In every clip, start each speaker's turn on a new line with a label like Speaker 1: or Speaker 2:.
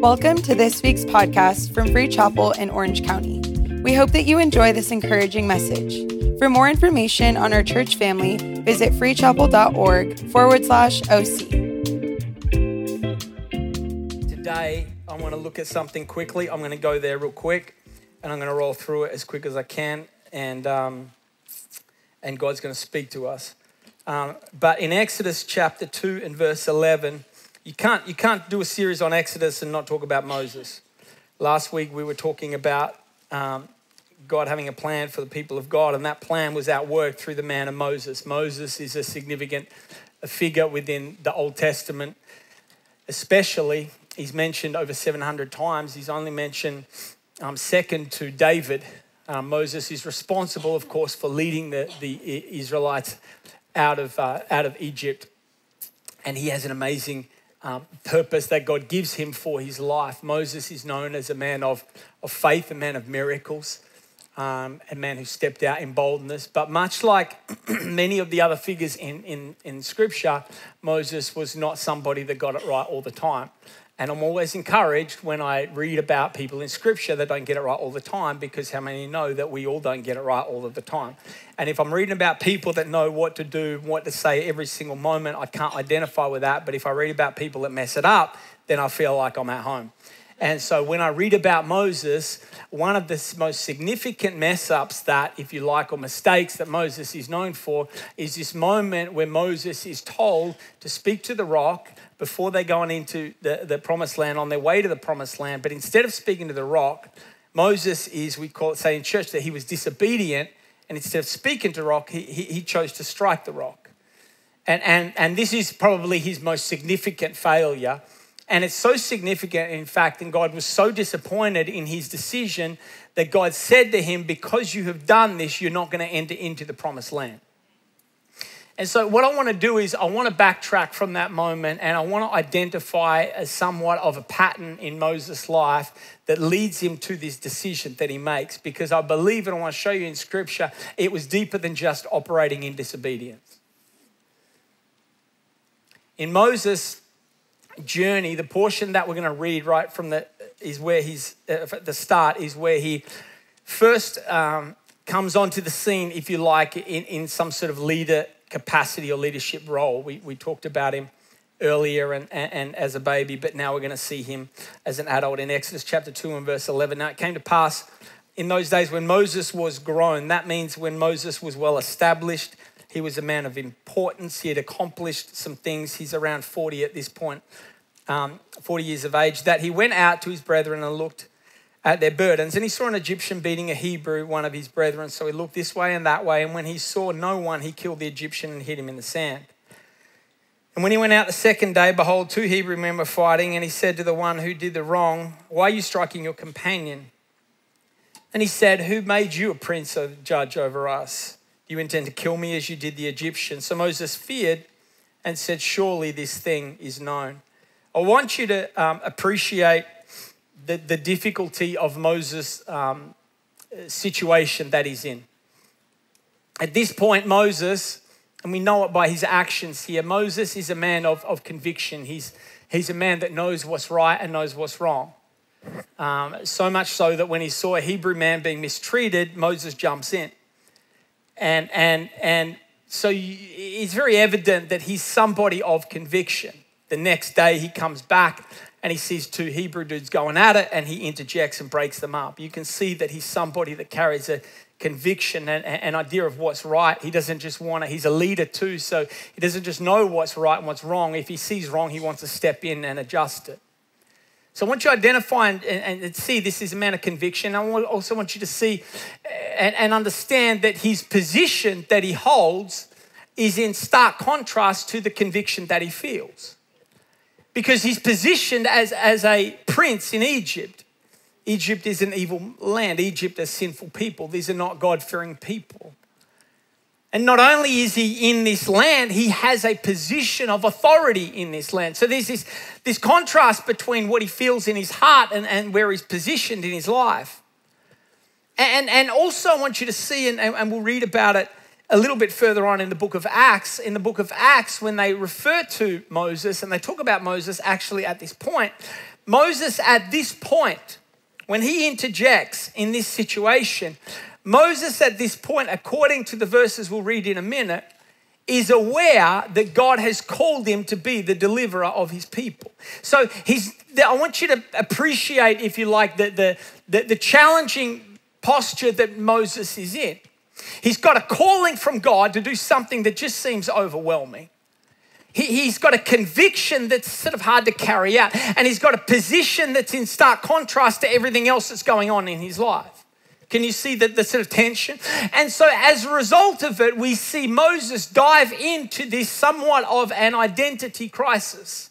Speaker 1: Welcome to this week's podcast from Free Chapel in Orange County. We hope that you enjoy this encouraging message. For more information on our church family, visit freechapel.org forward slash OC.
Speaker 2: Today, I want to look at something quickly. I'm going to go there real quick and I'm going to roll through it as quick as I can. And, um, and God's going to speak to us. Um, but in Exodus chapter 2 and verse 11, you can't, you can't do a series on Exodus and not talk about Moses. Last week we were talking about um, God having a plan for the people of God, and that plan was outworked through the man of Moses. Moses is a significant figure within the Old Testament, especially. He's mentioned over 700 times. He's only mentioned um, second to David. Um, Moses is responsible, of course, for leading the, the Israelites out of, uh, out of Egypt. And he has an amazing um, purpose that God gives him for his life. Moses is known as a man of, of faith, a man of miracles, um, a man who stepped out in boldness. But much like many of the other figures in, in, in Scripture, Moses was not somebody that got it right all the time. And I'm always encouraged when I read about people in scripture that don't get it right all the time because how many know that we all don't get it right all of the time? And if I'm reading about people that know what to do, what to say every single moment, I can't identify with that. But if I read about people that mess it up, then I feel like I'm at home. And so when I read about Moses, one of the most significant mess ups that, if you like, or mistakes that Moses is known for is this moment where Moses is told to speak to the rock before they go on into the, the promised land on their way to the promised land. But instead of speaking to the rock, Moses is, we call it, say in church, that he was disobedient. And instead of speaking to rock, he, he, he chose to strike the rock. And, and, and this is probably his most significant failure. And it's so significant, in fact, and God was so disappointed in his decision that God said to him, Because you have done this, you're not going to enter into the promised land. And so, what I want to do is, I want to backtrack from that moment and I want to identify as somewhat of a pattern in Moses' life that leads him to this decision that he makes because I believe, and I want to show you in scripture, it was deeper than just operating in disobedience. In Moses' journey, the portion that we're going to read right from the is where he's uh, at the start is where he first um, comes onto the scene, if you like, in, in some sort of leader capacity or leadership role. We, we talked about him earlier and, and, and as a baby, but now we're going to see him as an adult in Exodus chapter 2 and verse 11. Now it came to pass in those days when Moses was grown, that means when Moses was well established, he was a man of importance. He had accomplished some things. He's around 40 at this point, um, 40 years of age, that he went out to his brethren and looked at their burdens. And he saw an Egyptian beating a Hebrew, one of his brethren. So he looked this way and that way. And when he saw no one, he killed the Egyptian and hid him in the sand. And when he went out the second day, behold, two Hebrew men were fighting. And he said to the one who did the wrong, Why are you striking your companion? And he said, Who made you a prince or judge over us? Do you intend to kill me as you did the Egyptian? So Moses feared and said, Surely this thing is known. I want you to um, appreciate the, the difficulty of Moses' um, situation that he's in. At this point, Moses, and we know it by his actions here, Moses is a man of, of conviction. He's, he's a man that knows what's right and knows what's wrong. Um, so much so that when he saw a Hebrew man being mistreated, Moses jumps in. And, and, and so it's very evident that he's somebody of conviction. The next day he comes back and he sees two Hebrew dudes going at it and he interjects and breaks them up. You can see that he's somebody that carries a conviction and an idea of what's right. He doesn't just want to, he's a leader too, so he doesn't just know what's right and what's wrong. If he sees wrong, he wants to step in and adjust it. So I want you to identify and, and, and see this is a man of conviction. I also want you to see and, and understand that his position that he holds is in stark contrast to the conviction that he feels because he's positioned as, as a prince in Egypt. Egypt is an evil land. Egypt is sinful people. These are not God fearing people. And not only is he in this land, he has a position of authority in this land. So there's this, this contrast between what he feels in his heart and, and where he's positioned in his life. And, and also, I want you to see, and, and we'll read about it a little bit further on in the book of Acts, in the book of Acts, when they refer to Moses and they talk about Moses, actually at this point, Moses, at this point, when he interjects in this situation, Moses, at this point, according to the verses we'll read in a minute, is aware that God has called him to be the deliverer of his people. So he's, I want you to appreciate, if you like, the, the, the, the challenging posture that Moses is in. He's got a calling from God to do something that just seems overwhelming. He, has got a conviction that's sort of hard to carry out, and he's got a position that's in stark contrast to everything else that's going on in his life. Can you see the, the sort of tension? And so, as a result of it, we see Moses dive into this somewhat of an identity crisis,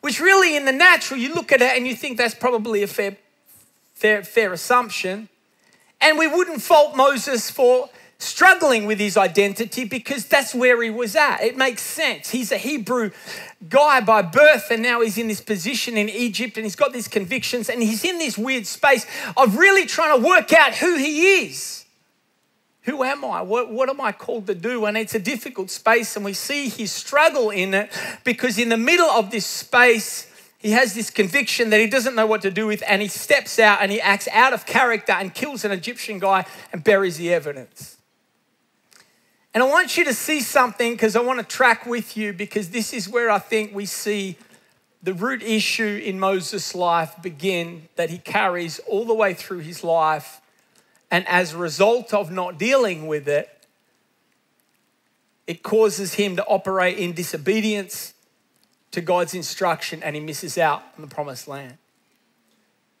Speaker 2: which really, in the natural, you look at it and you think that's probably a fair, fair, fair assumption. And we wouldn't fault Moses for struggling with his identity because that's where he was at. It makes sense. He's a Hebrew guy by birth, and now he's in this position in Egypt, and he's got these convictions, and he's in this weird space of really trying to work out who he is. Who am I? What, what am I called to do? And it's a difficult space, and we see his struggle in it because, in the middle of this space, he has this conviction that he doesn't know what to do with, and he steps out and he acts out of character and kills an Egyptian guy and buries the evidence. And I want you to see something because I want to track with you because this is where I think we see the root issue in Moses' life begin that he carries all the way through his life. And as a result of not dealing with it, it causes him to operate in disobedience to God's instruction and he misses out on the promised land.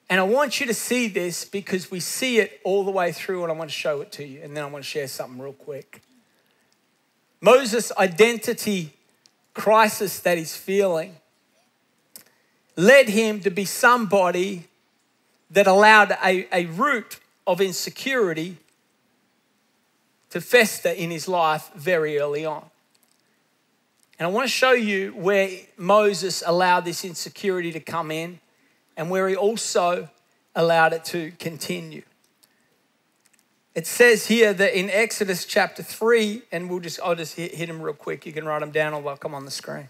Speaker 2: And I want you to see this because we see it all the way through, and I want to show it to you. And then I want to share something real quick. Moses' identity crisis that he's feeling led him to be somebody that allowed a, a root of insecurity to fester in his life very early on. And I want to show you where Moses allowed this insecurity to come in and where he also allowed it to continue. It says here that in Exodus chapter 3, and we'll just, I'll just hit, hit them real quick. You can write them down or they'll come on the screen.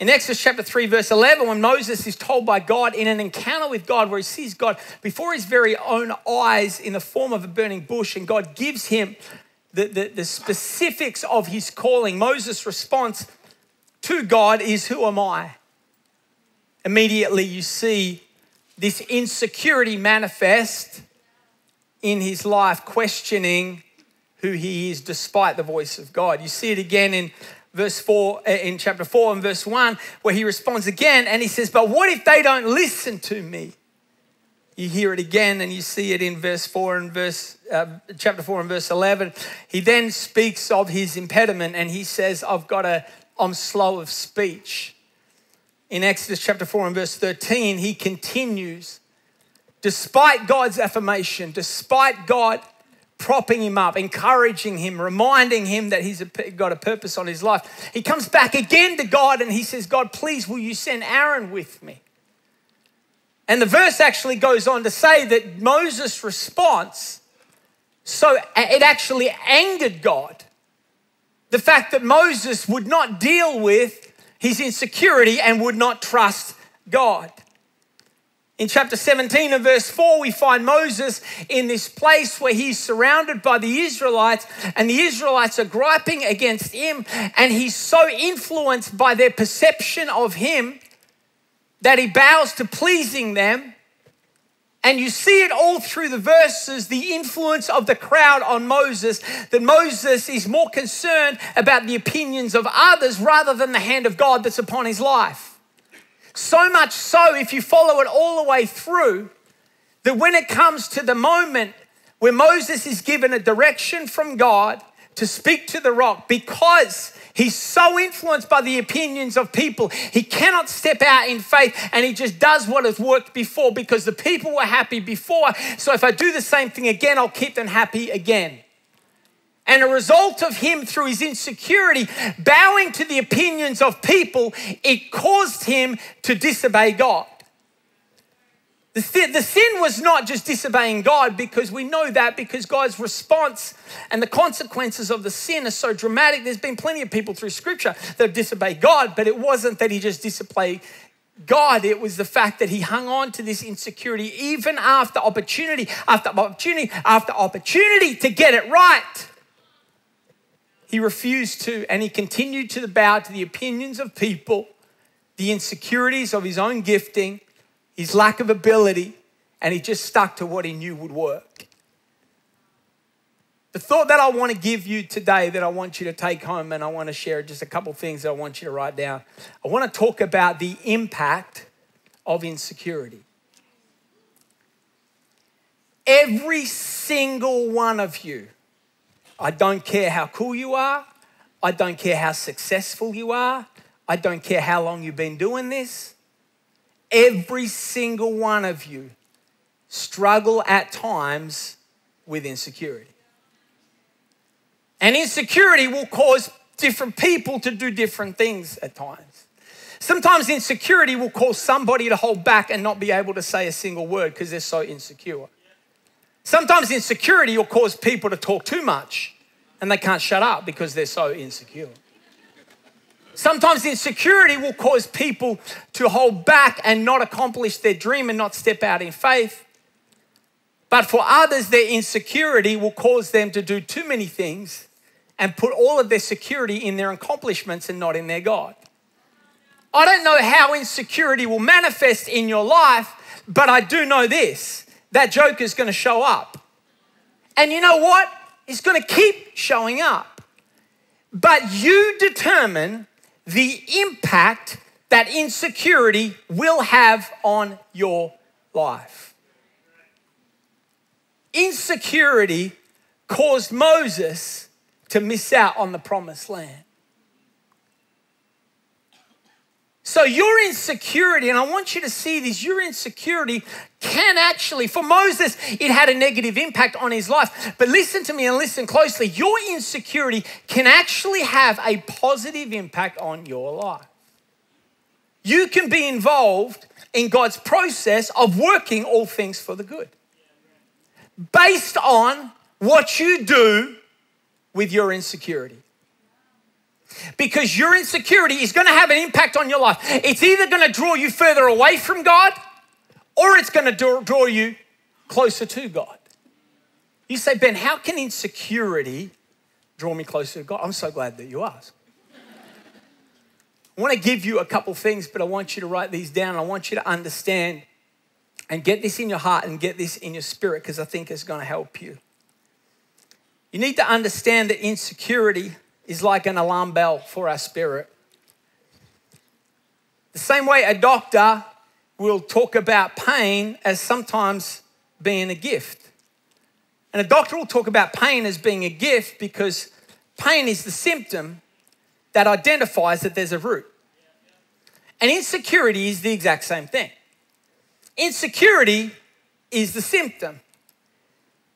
Speaker 2: In Exodus chapter 3, verse 11, when Moses is told by God in an encounter with God where he sees God before his very own eyes in the form of a burning bush, and God gives him the, the, the specifics of his calling, Moses' response to God is, Who am I? Immediately you see this insecurity manifest in his life questioning who he is despite the voice of God. You see it again in verse 4 uh, in chapter 4 and verse 1 where he responds again and he says, "But what if they don't listen to me?" You hear it again and you see it in verse 4 and verse uh, chapter 4 and verse 11. He then speaks of his impediment and he says, "I've got a I'm slow of speech." In Exodus chapter 4 and verse 13, he continues despite God's affirmation, despite God propping him up, encouraging him, reminding him that he's got a purpose on his life, he comes back again to God and he says, God, please, will you send Aaron with me? And the verse actually goes on to say that Moses' response, so it actually angered God. The fact that Moses would not deal with his insecurity and would not trust God. In chapter 17 and verse 4, we find Moses in this place where he's surrounded by the Israelites, and the Israelites are griping against him, and he's so influenced by their perception of him that he bows to pleasing them. And you see it all through the verses the influence of the crowd on Moses, that Moses is more concerned about the opinions of others rather than the hand of God that's upon his life. So much so, if you follow it all the way through, that when it comes to the moment where Moses is given a direction from God to speak to the rock, because he's so influenced by the opinions of people, he cannot step out in faith and he just does what has worked before because the people were happy before. So if I do the same thing again, I'll keep them happy again. And a result of him, through his insecurity, bowing to the opinions of people, it caused him to disobey God. The, th- the sin was not just disobeying God because we know that because God's response and the consequences of the sin are so dramatic. There's been plenty of people through scripture that have disobeyed God, but it wasn't that he just disobeyed, God, it was the fact that he hung on to this insecurity even after opportunity, after opportunity, after opportunity to get it right. He refused to, and he continued to bow to the opinions of people, the insecurities of his own gifting, his lack of ability, and he just stuck to what he knew would work. The thought that I want to give you today, that I want you to take home, and I want to share just a couple things that I want you to write down. I want to talk about the impact of insecurity. Every single one of you, I don't care how cool you are, I don't care how successful you are, I don't care how long you've been doing this. Every single one of you struggle at times with insecurity. And insecurity will cause different people to do different things at times. Sometimes insecurity will cause somebody to hold back and not be able to say a single word because they're so insecure. Sometimes insecurity will cause people to talk too much and they can't shut up because they're so insecure. Sometimes insecurity will cause people to hold back and not accomplish their dream and not step out in faith. But for others, their insecurity will cause them to do too many things and put all of their security in their accomplishments and not in their God. I don't know how insecurity will manifest in your life, but I do know this that joke is going to show up. And you know what? It's going to keep showing up. But you determine the impact that insecurity will have on your life. Insecurity caused Moses to miss out on the promised land. So, your insecurity, and I want you to see this, your insecurity can actually, for Moses, it had a negative impact on his life. But listen to me and listen closely. Your insecurity can actually have a positive impact on your life. You can be involved in God's process of working all things for the good based on what you do with your insecurity. Because your insecurity is going to have an impact on your life. It's either going to draw you further away from God or it's going to draw you closer to God. You say, Ben, how can insecurity draw me closer to God? I'm so glad that you asked. I want to give you a couple things, but I want you to write these down. I want you to understand and get this in your heart and get this in your spirit because I think it's going to help you. You need to understand that insecurity is like an alarm bell for our spirit. The same way a doctor will talk about pain as sometimes being a gift. And a doctor will talk about pain as being a gift because pain is the symptom that identifies that there's a root. And insecurity is the exact same thing. Insecurity is the symptom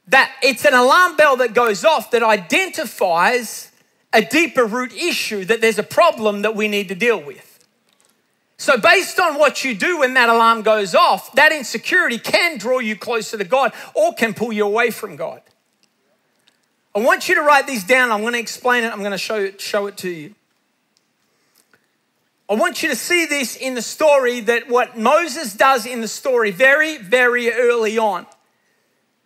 Speaker 2: that it's an alarm bell that goes off that identifies a deeper root issue that there's a problem that we need to deal with. So, based on what you do when that alarm goes off, that insecurity can draw you closer to God or can pull you away from God. I want you to write these down. I'm going to explain it. I'm going to show it, show it to you. I want you to see this in the story that what Moses does in the story very, very early on.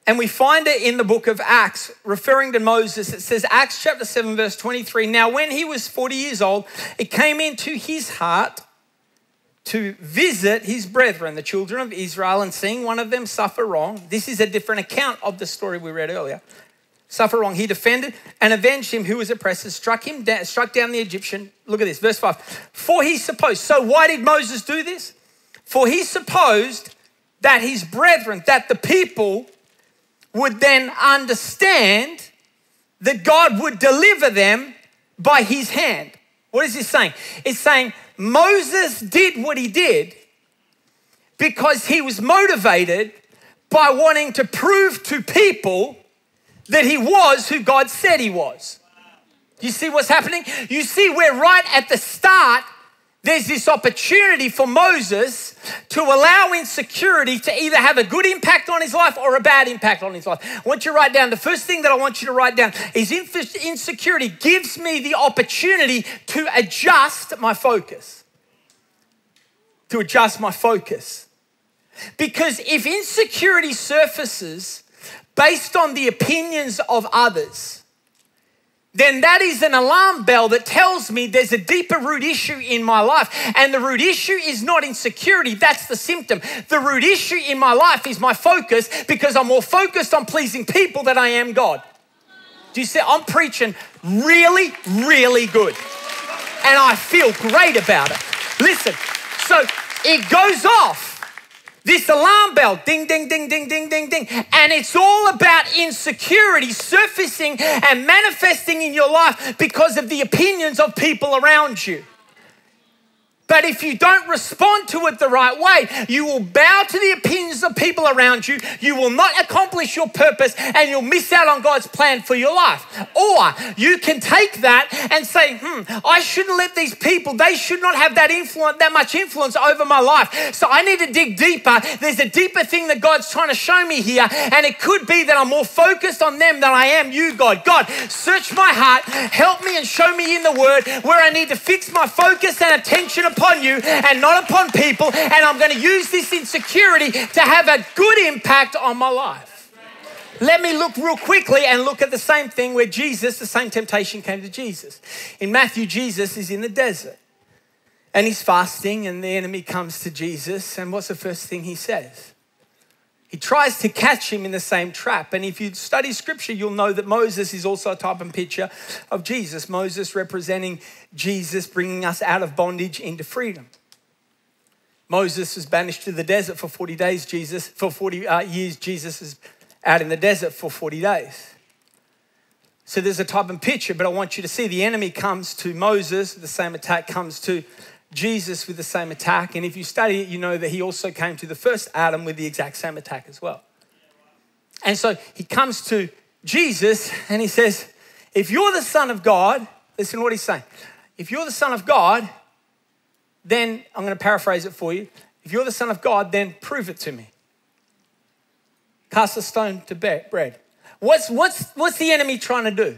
Speaker 2: And we find it in the book of Acts, referring to Moses. It says, Acts chapter 7, verse 23. Now, when he was 40 years old, it came into his heart to visit his brethren, the children of Israel, and seeing one of them suffer wrong. This is a different account of the story we read earlier. Suffer wrong. He defended and avenged him who was oppressed, struck him down, struck down the Egyptian. Look at this, verse 5. For he supposed, so why did Moses do this? For he supposed that his brethren, that the people would then understand that God would deliver them by his hand. What is this saying? It's saying Moses did what he did because he was motivated by wanting to prove to people that he was who God said he was. You see what's happening? You see, we're right at the start there's this opportunity for Moses to allow insecurity to either have a good impact on his life or a bad impact on his life. I want you to write down the first thing that I want you to write down is insecurity gives me the opportunity to adjust my focus. to adjust my focus. Because if insecurity surfaces based on the opinions of others, then that is an alarm bell that tells me there's a deeper root issue in my life. And the root issue is not insecurity, that's the symptom. The root issue in my life is my focus because I'm more focused on pleasing people than I am God. Do you see? I'm preaching really, really good. And I feel great about it. Listen, so it goes off this alarm bell ding, ding, ding, ding, ding, ding, ding. And it's all about insecurity surfacing and manifesting in your life because of the opinions of people around you. But if you don't respond to it the right way, you will bow to the opinions of people around you. You will not accomplish your purpose and you'll miss out on God's plan for your life. Or you can take that and say, hmm, I shouldn't let these people, they should not have that influence, that much influence over my life. So I need to dig deeper. There's a deeper thing that God's trying to show me here. And it could be that I'm more focused on them than I am you, God. God, search my heart, help me and show me in the word where I need to fix my focus and attention upon you and not upon people. And I'm going to use this insecurity to have a good impact on my life. Let me look real quickly and look at the same thing where Jesus, the same temptation came to Jesus. In Matthew, Jesus is in the desert and he's fasting, and the enemy comes to Jesus. And what's the first thing he says? He tries to catch him in the same trap. And if you study scripture, you'll know that Moses is also a type and picture of Jesus. Moses representing Jesus, bringing us out of bondage into freedom. Moses was banished to the desert for 40 days, Jesus, for 40 uh, years, Jesus is out in the desert for 40 days. So there's a type and picture, but I want you to see the enemy comes to Moses, the same attack comes to Jesus with the same attack. And if you study it, you know that he also came to the first Adam with the exact same attack as well. And so he comes to Jesus and he says, If you're the Son of God, listen to what he's saying. If you're the Son of God, then I'm going to paraphrase it for you. If you're the Son of God, then prove it to me. Cast a stone to bread. What's, what's, what's the enemy trying to do?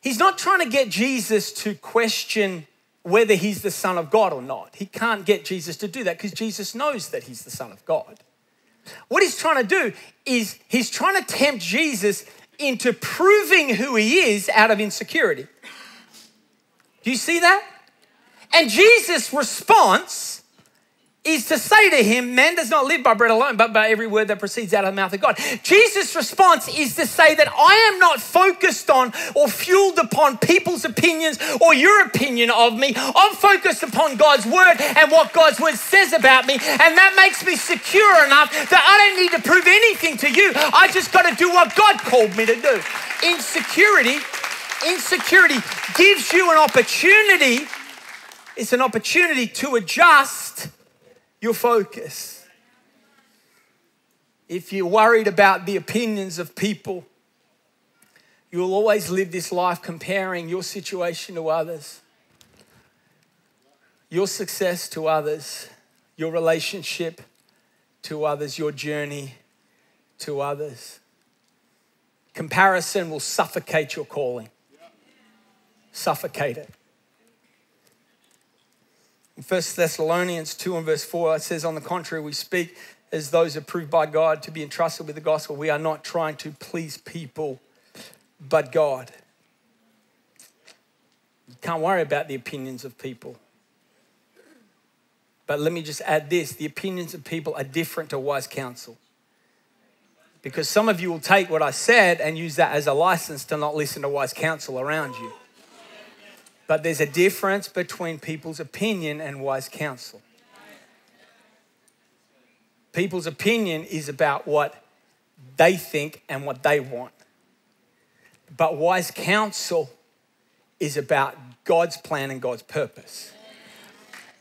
Speaker 2: He's not trying to get Jesus to question whether he's the Son of God or not. He can't get Jesus to do that because Jesus knows that he's the Son of God. What he's trying to do is he's trying to tempt Jesus into proving who he is out of insecurity. Do you see that? And Jesus' response is to say to him, Man does not live by bread alone, but by every word that proceeds out of the mouth of God. Jesus' response is to say that I am not focused on or fueled upon people's opinions or your opinion of me. I'm focused upon God's word and what God's word says about me. And that makes me secure enough that I don't need to prove anything to you. I just got to do what God called me to do. Insecurity, insecurity gives you an opportunity. It's an opportunity to adjust your focus. If you're worried about the opinions of people, you'll always live this life comparing your situation to others, your success to others, your relationship to others, your journey to others. Comparison will suffocate your calling. Suffocate it. In 1 Thessalonians 2 and verse 4, it says, On the contrary, we speak as those approved by God to be entrusted with the gospel. We are not trying to please people, but God. You can't worry about the opinions of people. But let me just add this the opinions of people are different to wise counsel. Because some of you will take what I said and use that as a license to not listen to wise counsel around you. But there's a difference between people's opinion and wise counsel. People's opinion is about what they think and what they want. But wise counsel is about God's plan and God's purpose.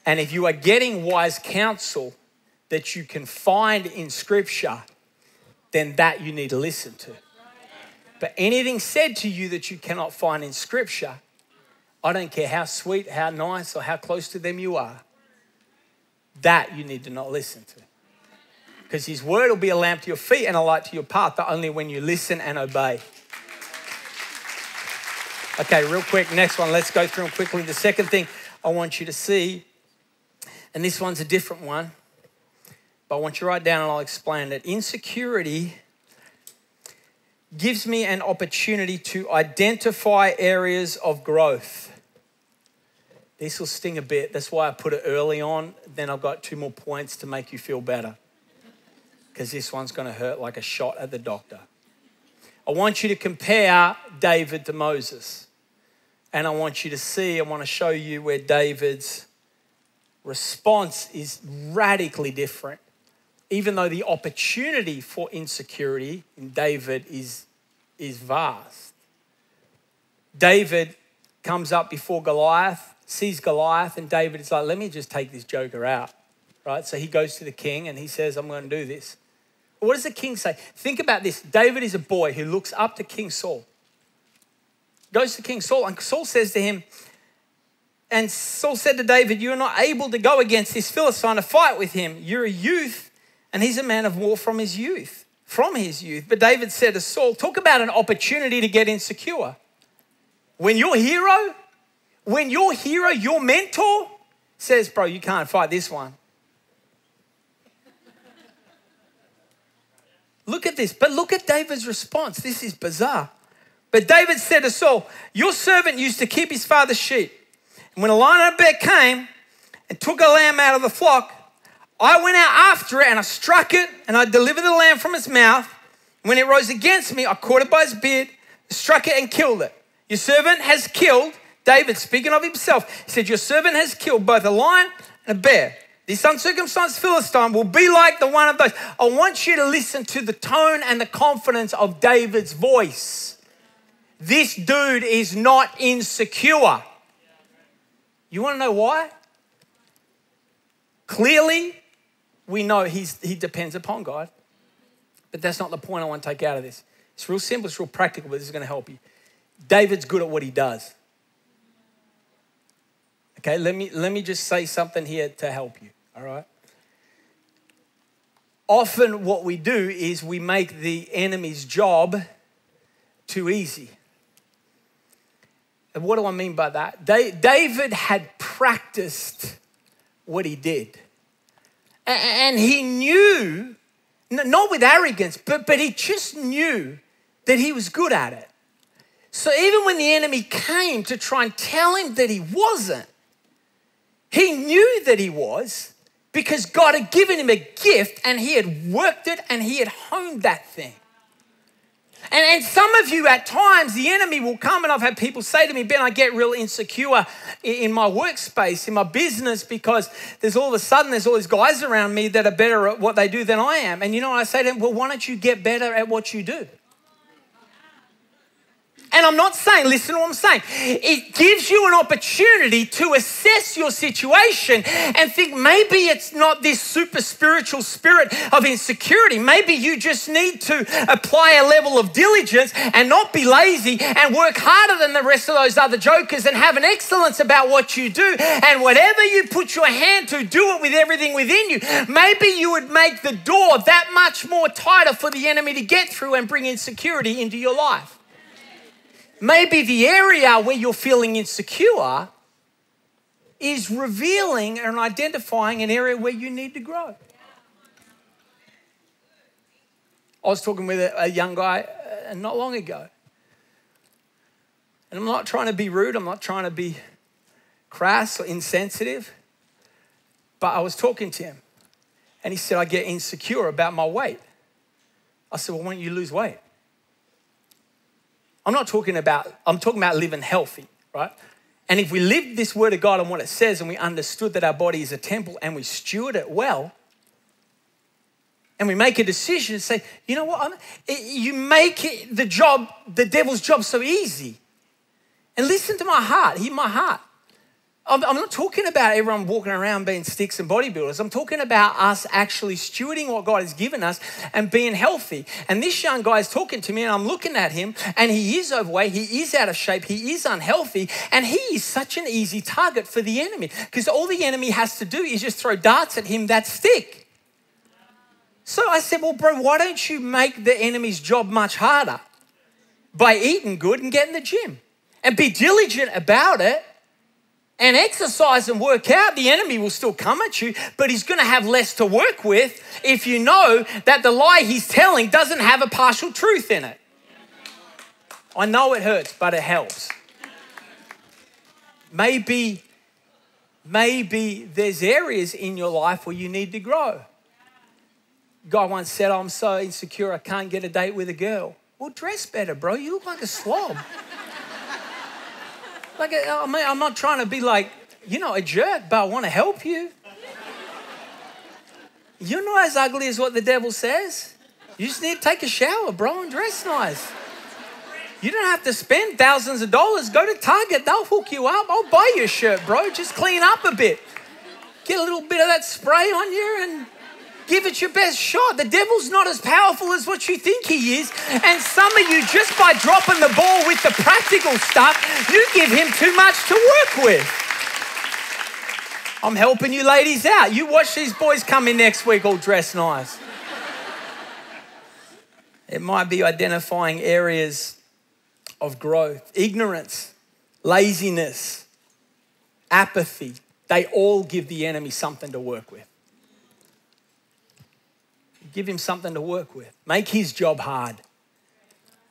Speaker 2: And if you are getting wise counsel that you can find in Scripture, then that you need to listen to. But anything said to you that you cannot find in Scripture, I don't care how sweet, how nice, or how close to them you are. That you need to not listen to. Because His word will be a lamp to your feet and a light to your path, but only when you listen and obey. Okay, real quick, next one. Let's go through them quickly. The second thing I want you to see And this one's a different one. But I want you to write down and I'll explain it. Insecurity gives me an opportunity to identify areas of growth. This will sting a bit. That's why I put it early on. Then I've got two more points to make you feel better. Because this one's going to hurt like a shot at the doctor. I want you to compare David to Moses. And I want you to see, I want to show you where David's response is radically different even though the opportunity for insecurity in David is, is vast. David comes up before Goliath, sees Goliath, and David is like, let me just take this joker out. Right? So he goes to the king and he says, I'm going to do this. What does the king say? Think about this. David is a boy who looks up to King Saul. Goes to King Saul, and Saul says to him, and Saul said to David, You are not able to go against this Philistine to fight with him. You're a youth and he's a man of war from his youth. From his youth. But David said to Saul, Talk about an opportunity to get insecure. When your hero, when your hero, your mentor says, Bro, you can't fight this one. Look at this. But look at David's response. This is bizarre. But David said to Saul, Your servant used to keep his father's sheep. And when a lion a bear came and took a lamb out of the flock, I went out after it and I struck it and I delivered the lamb from its mouth. When it rose against me, I caught it by its beard, struck it, and killed it. Your servant has killed, David speaking of himself, he said, Your servant has killed both a lion and a bear. This uncircumcised Philistine will be like the one of those. I want you to listen to the tone and the confidence of David's voice. This dude is not insecure. You want to know why? Clearly, we know he's, he depends upon God. But that's not the point I want to take out of this. It's real simple, it's real practical, but this is going to help you. David's good at what he does. Okay, let me, let me just say something here to help you, all right? Often, what we do is we make the enemy's job too easy. And what do I mean by that? David had practiced what he did. And he knew, not with arrogance, but, but he just knew that he was good at it. So even when the enemy came to try and tell him that he wasn't, he knew that he was because God had given him a gift and he had worked it and he had honed that thing. And, and some of you, at times, the enemy will come, and I've had people say to me, Ben, I get real insecure in my workspace, in my business, because there's all of a sudden there's all these guys around me that are better at what they do than I am. And you know I say to them? Well, why don't you get better at what you do? And I'm not saying, listen to what I'm saying. It gives you an opportunity to assess your situation and think maybe it's not this super spiritual spirit of insecurity. Maybe you just need to apply a level of diligence and not be lazy and work harder than the rest of those other jokers and have an excellence about what you do. And whatever you put your hand to, do it with everything within you. Maybe you would make the door that much more tighter for the enemy to get through and bring insecurity into your life. Maybe the area where you're feeling insecure is revealing and identifying an area where you need to grow. I was talking with a, young guy uh, not long ago. And I'm not trying to be rude, I'm not trying to be crass or insensitive, but I was talking to him. And he said, I get insecure about my weight. I said, Well, why don't you lose weight? I'm not talking about, I'm talking about living healthy, right? And if we live this word of God and what it says, and we understood that our body is a temple and we steward it well, and we make a decision and say, you know what, you make the job, the devil's job so easy. And listen to my heart, hear my heart. I'm, not talking about everyone walking around being sticks and bodybuilders. I'm talking about us actually stewarding what God has given us and being healthy. And this young guy is talking to me, and I'm looking at him, and he is overweight, he is out of shape, he is unhealthy, and he is such an easy target for the enemy because all the enemy has to do is just throw darts at him that stick. So I said, Well, bro, why don't you make the enemy's job much harder by eating good and getting the gym and be diligent about it? And exercise and work out, the enemy will still come at you, but he's going to have less to work with if you know that the lie he's telling doesn't have a partial truth in it. I know it hurts, but it helps. Maybe, maybe there's areas in your life where you need to grow. Guy once said, I'm so insecure I can't get a date with a girl. Well, dress better, bro. You look like a slob. Like, I mean, I'm not trying to be like, you know, a jerk, but I want to help you. You're not as ugly as what the devil says. You just need to take a shower, bro, and dress nice. You don't have to spend thousands of dollars. Go to Target, they'll hook you up. I'll buy you a shirt, bro. Just clean up a bit. Get a little bit of that spray on you and Give it your best shot. The devil's not as powerful as what you think he is. And some of you, just by dropping the ball with the practical stuff, you give him too much to work with. I'm helping you ladies out. You watch these boys come in next week all dressed nice. It might be identifying areas of growth, ignorance, laziness, apathy. They all give the enemy something to work with. Give him something to work with. Make his job hard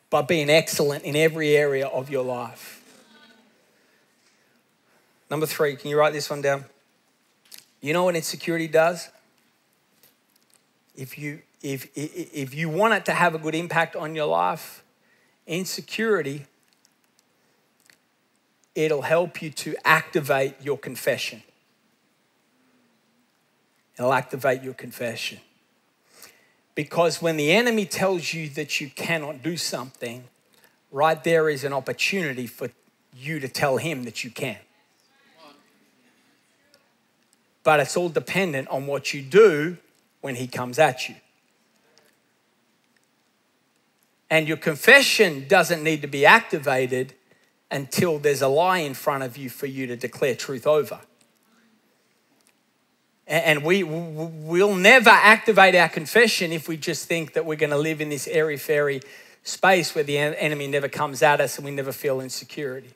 Speaker 2: by being excellent in every area of your life. Number three, can you write this one down? You know what insecurity does? If you, if, if you want it to have a good impact on your life, insecurity, it'll help you to activate your confession. It'll activate your confession. Because when the enemy tells you that you cannot do something, right there is an opportunity for you to tell him that you can. But it's all dependent on what you do when he comes at you. And your confession doesn't need to be activated until there's a lie in front of you for you to declare truth over. And we, we'll never activate our confession if we just think that we're going to live in this airy fairy space where the enemy never comes at us and we never feel insecurity.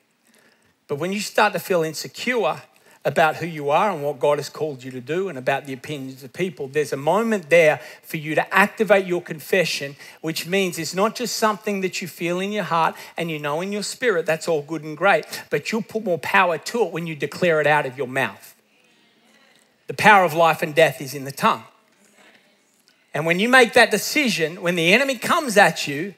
Speaker 2: But when you start to feel insecure about who you are and what God has called you to do and about the opinions of people, there's a moment there for you to activate your confession, which means it's not just something that you feel in your heart and you know in your spirit, that's all good and great, but you'll put more power to it when you declare it out of your mouth. The power of life and death is in the tongue. And when you make that decision, when the enemy comes at you,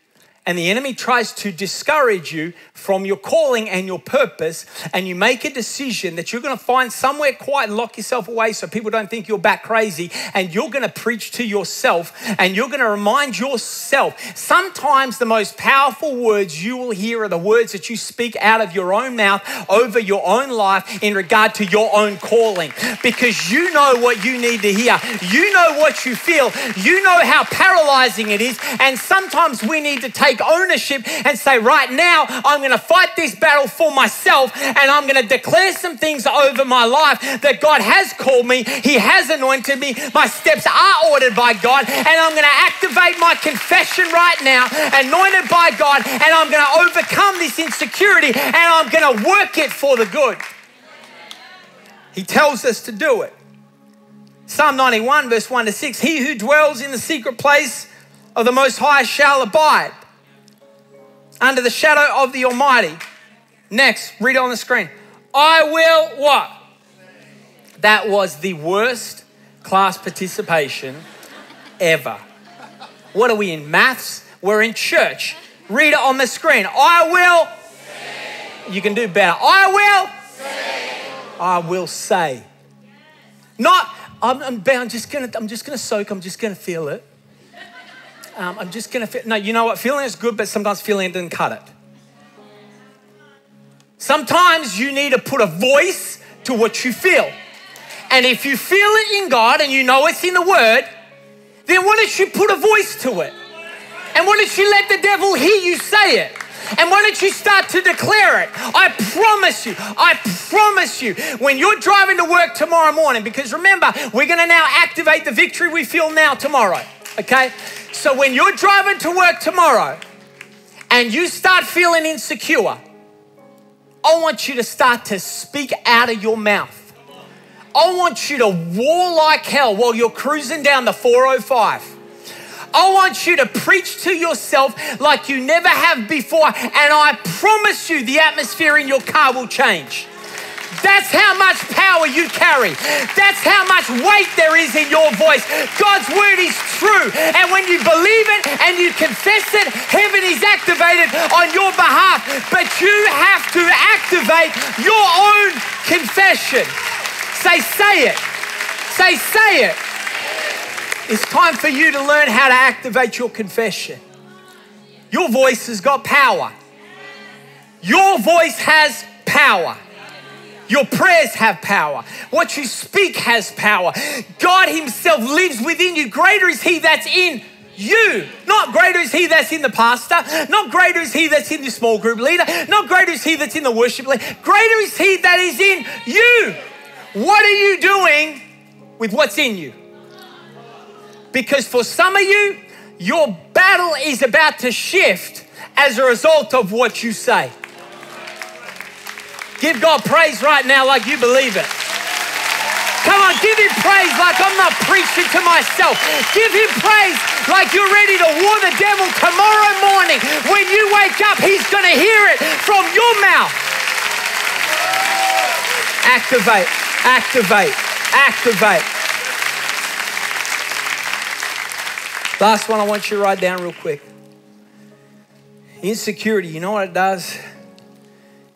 Speaker 2: and the enemy tries to discourage you from your calling and your purpose, and you make a decision that you're going to find somewhere quiet and lock yourself away so people don't think you're back crazy, and you're going to preach to yourself and you're going to remind yourself. Sometimes the most powerful words you will hear are the words that you speak out of your own mouth over your own life in regard to your own calling. Because you know what you need to hear, you know what you feel, you know how paralyzing it is, and sometimes we need to take take ownership and say, right now, I'm going to fight this battle for myself and I'm going to declare some things over my life that God has called me, He has anointed me, my steps are ordered by God, and I'm going to activate my confession right now, anointed by God, and I'm going to overcome this insecurity and I'm going to work it for the good. He tells us to do it. Psalm 91, verse 1 to 6 He who dwells in the secret place of the Most High shall abide under the shadow of the Almighty. Next, read it on the screen. I will what? That was the worst class participation ever. What are we in maths? We're in church. Read it on the screen. I will. You can do better. I will. I will say. Not. I'm, I'm, I'm just gonna. I'm just gonna soak. I'm just gonna feel it um, I'm just gonna feel. No, you know what? Feeling is good, but sometimes feeling doesn't cut it. Sometimes you need to put a voice to what you feel. And if you feel it in God and you know it's in the Word, then why don't you put a voice to it? And why don't you let the devil hear you say it? And why don't you start to declare it? I promise you, I promise you, when you're driving to work tomorrow morning, because remember, we're gonna now activate the victory we feel now tomorrow, okay? So when you're driving to work tomorrow and you start feeling insecure, I want you to start to speak out of your mouth. I want you to war like hell while you're cruising down the 405. I want you to preach to yourself like you never have before, and I promise you the atmosphere in your car will change. That's how much power you carry. That's how much weight there is in your voice. God's word is true. And when you believe it and you confess it, heaven is activated on your behalf. But you have to activate your own confession. Say, say it. Say, say it. It's time for you to learn how to activate your confession. Your voice has got power. Your voice has power. Your prayers have power. What you speak has power. God Himself lives within you. Greater is He that's in you. Not greater is He that's in the pastor. Not greater is He that's in the small group leader. Not greater is He that's in the worship leader. Greater is He that is in you. What are you doing with what's in you? Because for some of you, your battle is about to shift as a result of what you say. Give God praise right now like you believe it. Come on, give him praise like I'm not preaching to myself. Give him praise like you're ready to war the devil tomorrow morning. When you wake up, he's going to hear it from your mouth. Activate activate, activate. Last one I want you to write down real quick. Insecurity, you know what it does?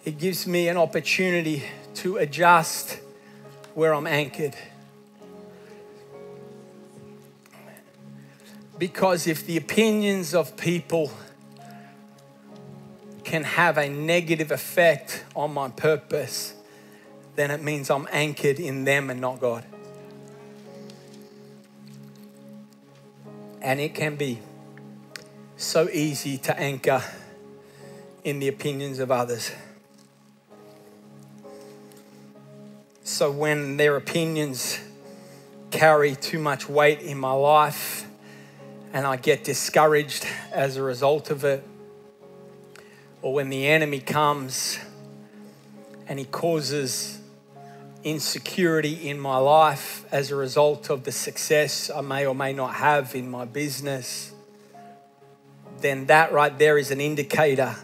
Speaker 2: It gives me an opportunity to adjust where I'm anchored. Because if the opinions of people can have a negative effect on my purpose, then it means I'm anchored in them and not God. And it can be so easy to anchor in the opinions of others. So when their opinions carry too much weight in my life and I get discouraged as a result of it, or when the enemy comes and he causes insecurity in my life as a result of the success I may or may not have in my business, then that right there is an indicator.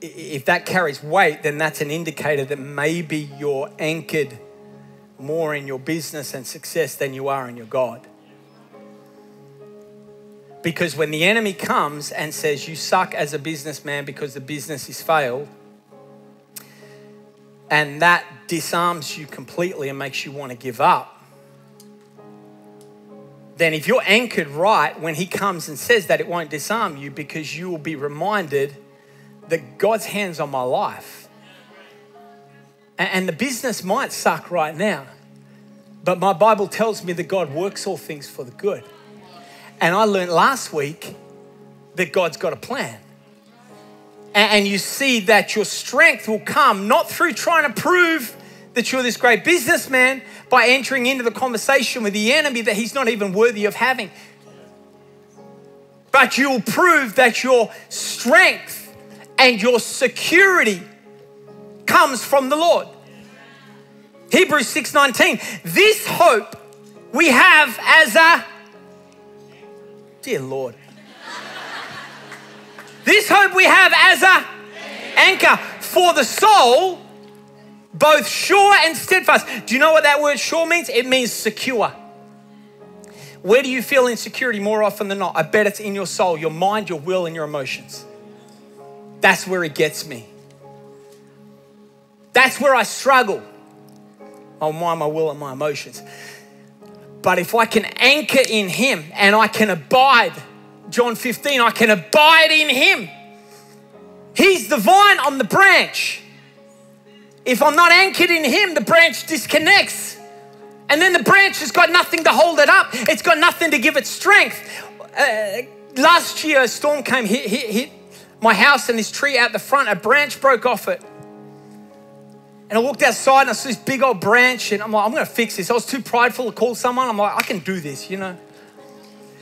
Speaker 2: If that carries weight, then that's an indicator that maybe you're anchored more in your business and success than you are in your God. Because when the enemy comes and says, You suck as a businessman because the business is failed, and that disarms you completely and makes you want to give up, then if you're anchored right, when he comes and says that, it won't disarm you because you will be reminded that God's hands on my life. And the business might suck right now, but my Bible tells me that God works all things for the good. And I learned last week that God's got a plan and you see that your strength will come not through trying to prove that you're this great businessman by entering into the conversation with the enemy that he's not even worthy of having. But you'll prove that your strength and your security comes from the Lord. Hebrews 6:19 This hope we have as a dear Lord this hope we have as a anchor for the soul, both sure and steadfast. Do you know what that word sure means? It means secure. Where do you feel insecurity more often than not? I bet it's in your soul, your mind, your will, and your emotions. That's where it gets me. That's where I struggle. Oh, my, my will, and my emotions. But if I can anchor in Him and I can abide John 15, I can abide in him. He's the vine, I'm the branch. If I'm not anchored in him, the branch disconnects. And then the branch has got nothing to hold it up, it's got nothing to give it strength. Uh, last year, a storm came, hit, hit, hit my house and this tree out the front, a branch broke off it. And I walked outside and I saw this big old branch, and I'm like, I'm gonna fix this. I was too prideful to call someone. I'm like, I can do this, you know.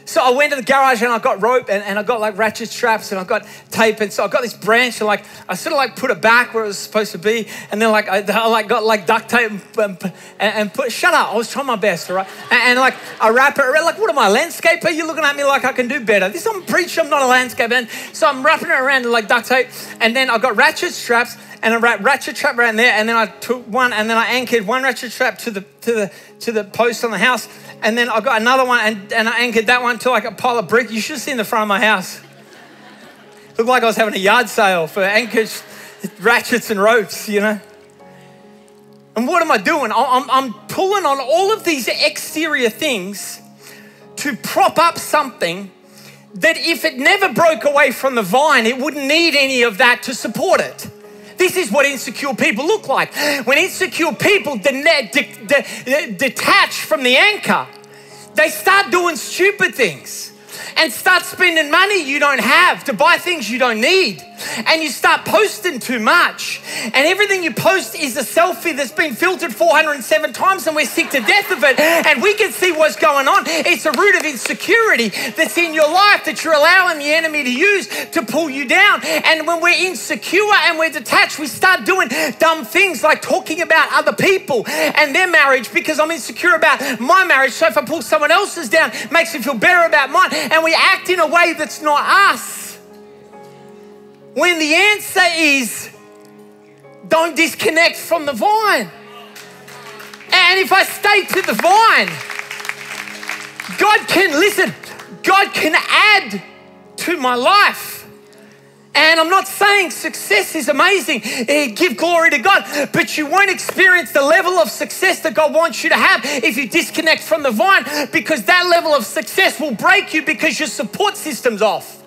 Speaker 2: So I went to the garage and I got rope and, and I got like ratchet straps and I got tape. And so I got this branch and like, I sort of like put it back where it was supposed to be. And then like, I, I like got like duct tape and, and, and, put, shut up. I was trying my best, all right? And, and like, I wrap it around, like, what am I, landscaper? You're looking at me like I can do better. This, I'm preaching, I'm not a landscaper. And so I'm wrapping it around like duct tape. And then I got ratchet straps and I wrapped ratchet trap around there, and then I took one, and then I anchored one ratchet trap to the to the to the post on the house, and then I got another one, and, and I anchored that one to like a pile of brick. You should have seen the front of my house. Looked like I was having a yard sale for anchors, ratchets, and ropes, you know. And what am I doing? I'm, I'm pulling on all of these exterior things to prop up something that if it never broke away from the vine, it wouldn't need any of that to support it. This is what insecure people look like. When insecure people de- de- de- detach from the anchor, they start doing stupid things and start spending money you don't have to buy things you don't need. And you start posting too much. And everything you post is a selfie that's been filtered 407 times and we're sick to death of it. And we can see what's going on. It's a root of insecurity that's in your life that you're allowing the enemy to use to pull you down. And when we're insecure and we're detached, we start doing dumb things like talking about other people and their marriage because I'm insecure about my marriage. So if I pull someone else's down, it makes me feel better about mine. And we act in a way that's not us. When the answer is don't disconnect from the vine. And if I stay to the vine, God can, listen, God can add to my life. And I'm not saying success is amazing, eh, give glory to God, but you won't experience the level of success that God wants you to have if you disconnect from the vine because that level of success will break you because your support system's off.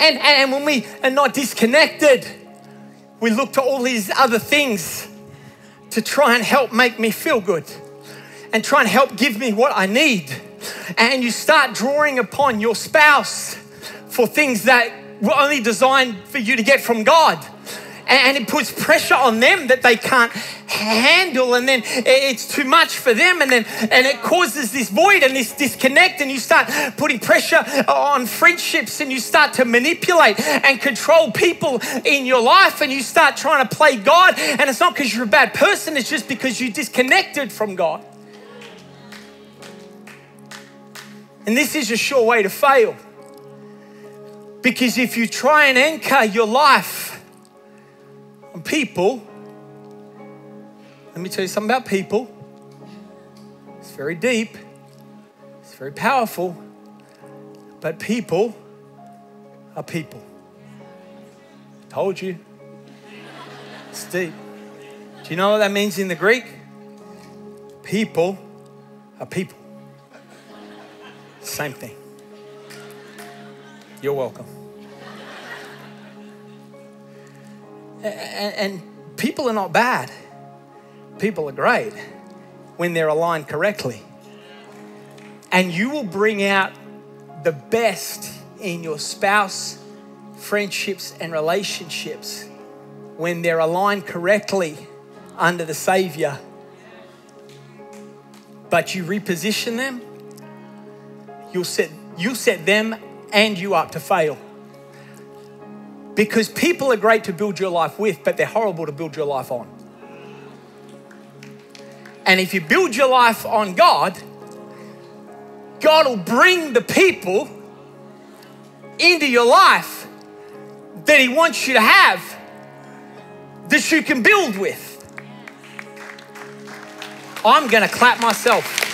Speaker 2: And, and when we are not disconnected, we look to all these other things to try and help make me feel good and try and help give me what I need. And you start drawing upon your spouse for things that were only designed for you to get from God. And it puts pressure on them that they can't handle, and then it's too much for them, and then and it causes this void and this disconnect, and you start putting pressure on friendships, and you start to manipulate and control people in your life, and you start trying to play God. And it's not because you're a bad person, it's just because you disconnected from God. And this is a sure way to fail. Because if you try and anchor your life on people, let me tell you something about people. It's very deep, it's very powerful, but people are people. Told you. It's deep. Do you know what that means in the Greek? People are people. Same thing. You're welcome. And, people are not bad. People are great when they're aligned correctly. And you will bring out the best in your spouse, friendships, and relationships when they're aligned correctly under the Savior. But you reposition them, you'll set, you'll set them and you up to fail. Because people are great to build your life with, but they're horrible to build your life on. And if you build your life on God, God will bring the people into your life that He wants you to have that you can build with. I'm gonna clap myself.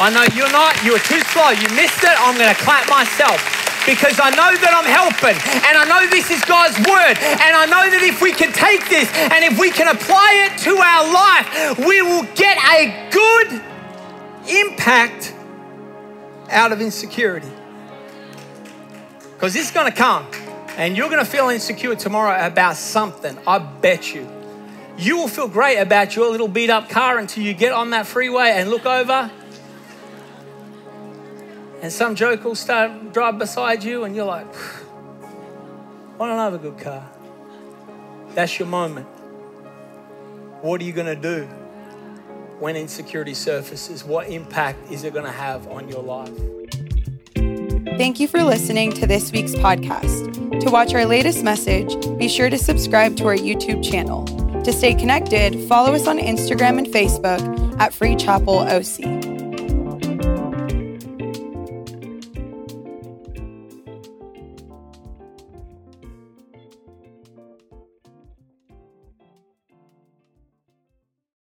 Speaker 2: I know you're not, you were too slow, you missed it. I'm gonna clap myself because I know that I'm helping and I know this is God's word and I know that if we can take this and if we can apply it to our life, we will get a good impact out of insecurity. Because it's going to come and you're going to feel insecure tomorrow about something, I bet you. You will feel great about your little beat up car until you get on that freeway and look over and some joke will start drive beside you, and you're like, "I don't I have a good car." That's your moment. What are you going to do when insecurity surfaces? What impact is it going to have on your life?
Speaker 1: Thank you for listening to this week's podcast. To watch our latest message, be sure to subscribe to our YouTube channel. To stay connected, follow us on Instagram and Facebook at Free Chapel OC.